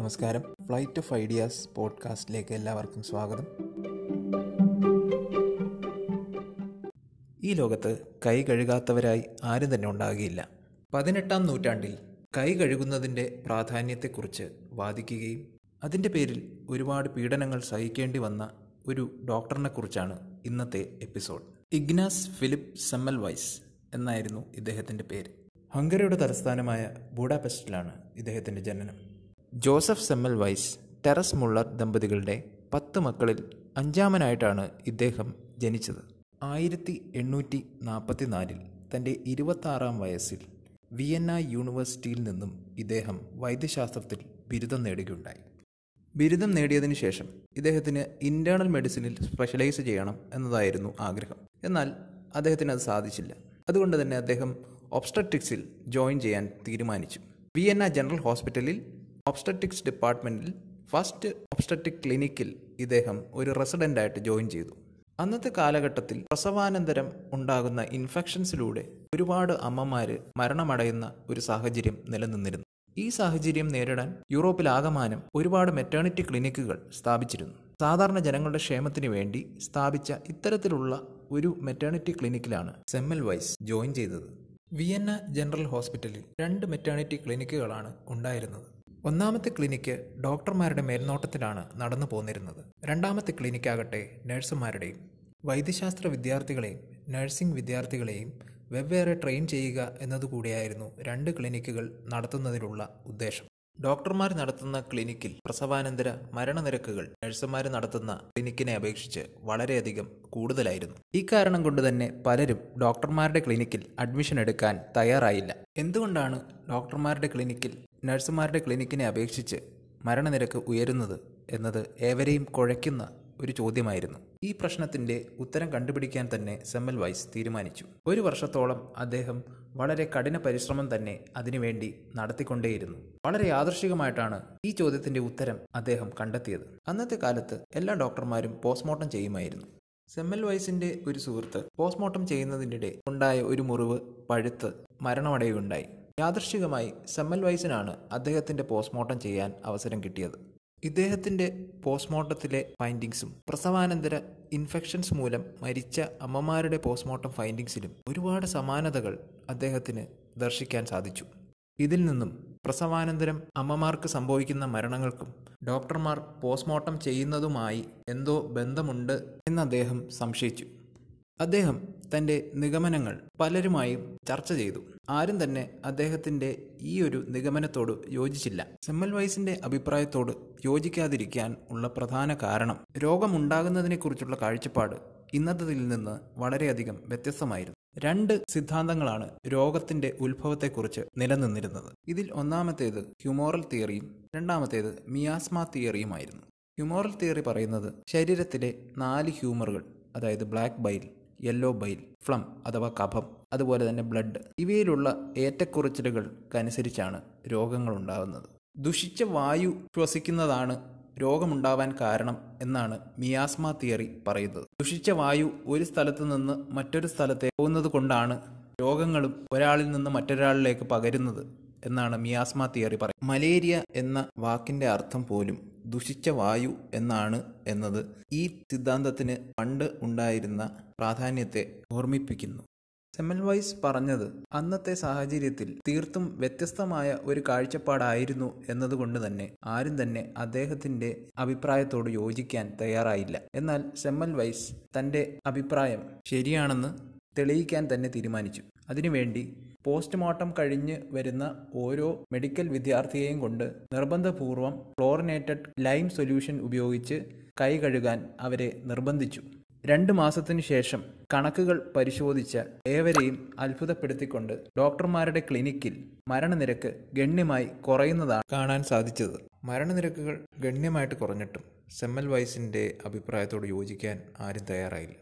നമസ്കാരം. Flight of ideas പോഡ്കാസ്റ്റിലേക്ക് എല്ലാവർക്കും സ്വാഗതം. ഈ ലോകത്ത് കൈ കഴുകാത്തവരായി ആരും തന്നെ ഉണ്ടാകുകയില്ല. പതിനെട്ടാം നൂറ്റാണ്ടിൽ കൈ കഴുകുന്നതിന്റെ പ്രാധാന്യത്തെക്കുറിച്ച് വാദിക്കുകയും അതിന്റെ പേരിൽ ഒരുപാട് പീഡനങ്ങൾ സഹിക്കേണ്ടി വന്ന ഒരു ഡോക്ടറിനെക്കുറിച്ചാണ് ഇന്നത്തെ episode. Ignaz Philipp Semmelweis എന്നായിരുന്നു ഇദ്ദേഹത്തിന്റെ പേര്. ഹംഗറിയുടെ തലസ്ഥാനമായ ബൂഡാപെസ്റ്റിലാണ് ഇദ്ദേഹത്തിന്റെ ജനനം. Joseph Semmelweis terrace Muller ദമ്പതികളുടെ പത്ത് മക്കളിൽ അഞ്ചാമനായിട്ടാണ് ഇദ്ദേഹം ജനിച്ചത്. ആയിരത്തി എണ്ണൂറ്റി നാൽപ്പത്തി നാലിൽ തന്റെ ഇരുപത്താറാം വയസ്സിൽ വിയന്ന യൂണിവേഴ്സിറ്റിയിൽ നിന്നും ഇദ്ദേഹം വൈദ്യശാസ്ത്രത്തിൽ ബിരുദം നേടുകയുണ്ടായി. ബിരുദം നേടിയതിനു ശേഷം ഇദ്ദേഹത്തിന് ഇന്റേർണൽ മെഡിസിനിൽ സ്പെഷ്യലൈസ് ചെയ്യണം എന്നതായിരുന്നു ആഗ്രഹം. എന്നാൽ അദ്ദേഹത്തിന് അത് സാധിച്ചില്ല. അതുകൊണ്ട് തന്നെ അദ്ദേഹം ഒബ്സ്ട്രക്ടിക്സിൽ ജോയിൻ ചെയ്യാൻ തീരുമാനിച്ചു. വിയന്ന ജനറൽ ഹോസ്പിറ്റലിൽ ഒബ്സ്റ്ററ്റിക്സ് ഡിപ്പാർട്ട്മെന്റിൽ ഫസ്റ്റ് ഒബ്സ്റ്ററ്റിക് ക്ലിനിക്കിൽ ഇദ്ദേഹം ഒരു റെസിഡന്റായിട്ട് ജോയിൻ ചെയ്തു. അന്നത്തെ കാലഘട്ടത്തിൽ പ്രസവാനന്തരം ഉണ്ടാകുന്ന ഇൻഫെക്ഷൻസിലൂടെ ഒരുപാട് അമ്മമാർ മരണമടയുന്ന ഒരു സാഹചര്യം നിലനിന്നിരുന്നു. ഈ സാഹചര്യം നേരിടാൻ യൂറോപ്പിലാകമാനം ഒരുപാട് മെറ്റേണിറ്റി ക്ലിനിക്കുകൾ സ്ഥാപിച്ചിരുന്നു. സാധാരണ ജനങ്ങളുടെ ക്ഷേമത്തിന് വേണ്ടി സ്ഥാപിച്ച ഇത്തരത്തിലുള്ള ഒരു മെറ്റേണിറ്റി ക്ലിനിക്കിലാണ് സെമ്മൽ വൈസ് ജോയിൻ ചെയ്തത്. വിയന്ന ജനറൽ ഹോസ്പിറ്റലിൽ രണ്ട് മെറ്റേണിറ്റി ക്ലിനിക്കുകളാണ് ഉണ്ടായിരുന്നത്. ഒന്നാമത്തെ ക്ലിനിക്ക് ഡോക്ടർമാരുടെ മേൽനോട്ടത്തിലാണ് നടന്നു പോന്നിരുന്നത്. രണ്ടാമത്തെ ക്ലിനിക്കാകട്ടെ നഴ്സുമാരുടെയും വൈദ്യശാസ്ത്ര വിദ്യാർത്ഥികളെയും നഴ്സിംഗ് വിദ്യാർത്ഥികളെയും വെവ്വേറെ ട്രെയിൻ ചെയ്യുക എന്നതുകൂടിയായിരുന്നു രണ്ട് ക്ലിനിക്കുകൾ നടത്തുന്നതിനുള്ള ഉദ്ദേശം. ഡോക്ടർമാർ നടത്തുന്ന ക്ലിനിക്കിൽ പ്രസവാനന്തര മരണനിരക്കുകൾ നഴ്സുമാർ നടത്തുന്ന ക്ലിനിക്കിനെ അപേക്ഷിച്ച് വളരെയധികം കൂടുതലായിരുന്നു. ഈ കാരണം കൊണ്ട് തന്നെ പലരും ഡോക്ടർമാരുടെ ക്ലിനിക്കിൽ അഡ്മിഷൻ എടുക്കാൻ തയ്യാറായില്ല. എന്തുകൊണ്ടാണ് ഡോക്ടർമാരുടെ ക്ലിനിക്കിൽ നഴ്സുമാരുടെ ക്ലിനിക്കിനെ അപേക്ഷിച്ച് മരണനിരക്ക് ഉയരുന്നത് എന്നത് ഏവരെയും കുഴയ്ക്കുന്ന ഒരു ചോദ്യമായിരുന്നു. ഈ പ്രശ്നത്തിന്റെ ഉത്തരം കണ്ടുപിടിക്കാൻ തന്നെ സെമ്മൽ വൈസ് തീരുമാനിച്ചു. ഒരു വർഷത്തോളം അദ്ദേഹം വളരെ കഠിന പരിശ്രമം തന്നെ അതിനുവേണ്ടി നടത്തിക്കൊണ്ടേയിരുന്നു. വളരെ യാദൃശികമായിട്ടാണ് ഈ ചോദ്യത്തിന്റെ ഉത്തരം അദ്ദേഹം കണ്ടെത്തിയത്. അന്നത്തെ കാലത്ത് എല്ലാ ഡോക്ടർമാരും പോസ്റ്റ്മോർട്ടം ചെയ്യുമായിരുന്നു. സെമ്മൽ വൈസിന്റെ ഒരു സുഹൃത്ത് പോസ്റ്റ്മോർട്ടം ചെയ്യുന്നതിനിടെ ഉണ്ടായ ഒരു മുറിവ് പഴുത്ത് മരണമടയുകയുണ്ടായി. യാദൃശികമായി സെമ്മൽ വൈസിനാണ് അദ്ദേഹത്തിന്റെ പോസ്റ്റ്മോർട്ടം ചെയ്യാൻ അവസരം കിട്ടിയത്. ഇദ്ദേഹത്തിന്റെ പോസ്റ്റ്മോർട്ടത്തിലെ ഫൈൻഡിങ്സും പ്രസവാനന്തര ഇൻഫെക്ഷൻസ് മൂലം മരിച്ച അമ്മമാരുടെ പോസ്റ്റ്മോർട്ടം ഫൈൻഡിങ്സിലും ഒരുപാട് സമാനതകൾ അദ്ദേഹത്തിന് ദർശിക്കാൻ സാധിച്ചു. ഇതിൽ നിന്നും പ്രസവാനന്തരം അമ്മമാർക്ക് സംഭവിക്കുന്ന മരണങ്ങൾക്കും ഡോക്ടർമാർ പോസ്റ്റ്മോർട്ടം ചെയ്യുന്നതുമായി എന്തോ ബന്ധമുണ്ട് എന്ന് അദ്ദേഹം സംശയിച്ചു. അദ്ദേഹം തന്റെ നിഗമനങ്ങൾ പലരുമായും ചർച്ച ചെയ്തു. ആരും തന്നെ അദ്ദേഹത്തിന്റെ ഈ ഒരു നിഗമനത്തോട് യോജിച്ചില്ല. സെമ്മൽ വൈസിന്റെ അഭിപ്രായത്തോട് യോജിക്കാതിരിക്കാൻ ഉള്ള പ്രധാന കാരണം രോഗമുണ്ടാകുന്നതിനെക്കുറിച്ചുള്ള കാഴ്ചപ്പാട് ഇന്നത്തതിൽ നിന്ന് വളരെയധികം വ്യത്യസ്തമായിരുന്നു. രണ്ട് സിദ്ധാന്തങ്ങളാണ് രോഗത്തിന്റെ ഉത്ഭവത്തെക്കുറിച്ച് നിലനിന്നിരുന്നത്. ഇതിൽ ഒന്നാമത്തേത് ഹ്യൂമോറൽ തിയറിയും രണ്ടാമത്തേത് മിയാസ്മ തിയറിയുമായിരുന്നു. ഹ്യൂമോറൽ തിയറി പറയുന്നത് ശരീരത്തിലെ നാല് ഹ്യൂമറുകൾ അതായത് black bile yellow bile phlegm അഥവാ കഫം അതുപോലെ തന്നെ ബ്ലഡ് ഇവയിലുള്ള ഏറ്റക്കുറച്ചിലുകൾക്കനുസരിച്ചാണ് രോഗങ്ങൾ ഉണ്ടാകുന്നത് ദുഷിച്ച വായു ശ്വസിക്കുന്നതാണ് രോഗമുണ്ടാവാൻ കാരണം എന്നാണ് മിയാസ്മ തിയറി പറയുന്നത്. ദുഷിച്ച വായു ഒരു സ്ഥലത്ത് നിന്ന് മറ്റൊരു സ്ഥലത്തെ പോകുന്നത് കൊണ്ടാണ് രോഗങ്ങളും ഒരാളിൽ നിന്ന് മറ്റൊരാളിലേക്ക് പകരുന്നത് എന്നാണ് മിയാസ്മ തിയറി പറയുന്നത്. മലേരിയ എന്ന വാക്കിന്റെ അർത്ഥം പോലും ദുഷിച്ച വായു എന്നാണ് എന്നത് ഈ സിദ്ധാന്തത്തിന് പണ്ട് ഉണ്ടായിരുന്ന പ്രാധാന്യത്തെ ഓർമ്മിപ്പിക്കുന്നു. സെമൽവൈസ് പറഞ്ഞത് അന്നത്തെ സാഹചര്യത്തിൽ തീർത്തും വ്യത്യസ്തമായ ഒരു കാഴ്ചപ്പാടായിരുന്നു എന്നതുകൊണ്ട് തന്നെ ആരും തന്നെ അദ്ദേഹത്തിന്റെ അഭിപ്രായത്തോട് യോജിക്കാൻ തയ്യാറായില്ല. എന്നാൽ സെമൽവൈസ് തന്റെ അഭിപ്രായം ശരിയാണെന്ന് തെളിയിക്കാൻ തന്നെ തീരുമാനിച്ചു. അതിനുവേണ്ടി പോസ്റ്റ്മോർട്ടം കഴിഞ്ഞ് വരുന്ന ഓരോ മെഡിക്കൽ വിദ്യാർത്ഥിയെയും കൊണ്ട് നിർബന്ധപൂർവം ക്ലോറിനേറ്റഡ് ലൈം സൊല്യൂഷൻ ഉപയോഗിച്ച് കൈ കഴുകാൻ അവരെ നിർബന്ധിച്ചു. രണ്ട് മാസത്തിനു ശേഷം കണക്കുകൾ പരിശോധിച്ച ഏവരെയും അത്ഭുതപ്പെടുത്തിക്കൊണ്ട് ഡോക്ടർമാരുടെ ക്ലിനിക്കിൽ മരണനിരക്ക് ഗണ്യമായി കുറയുന്നതാണ് കാണാൻ സാധിച്ചത്. മരണനിരക്കുകൾ ഗണ്യമായിട്ട് കുറഞ്ഞിട്ടും സെമ്മൽ വൈസിന്റെ അഭിപ്രായത്തോട് യോജിക്കാൻ ആരും തയ്യാറായില്ല.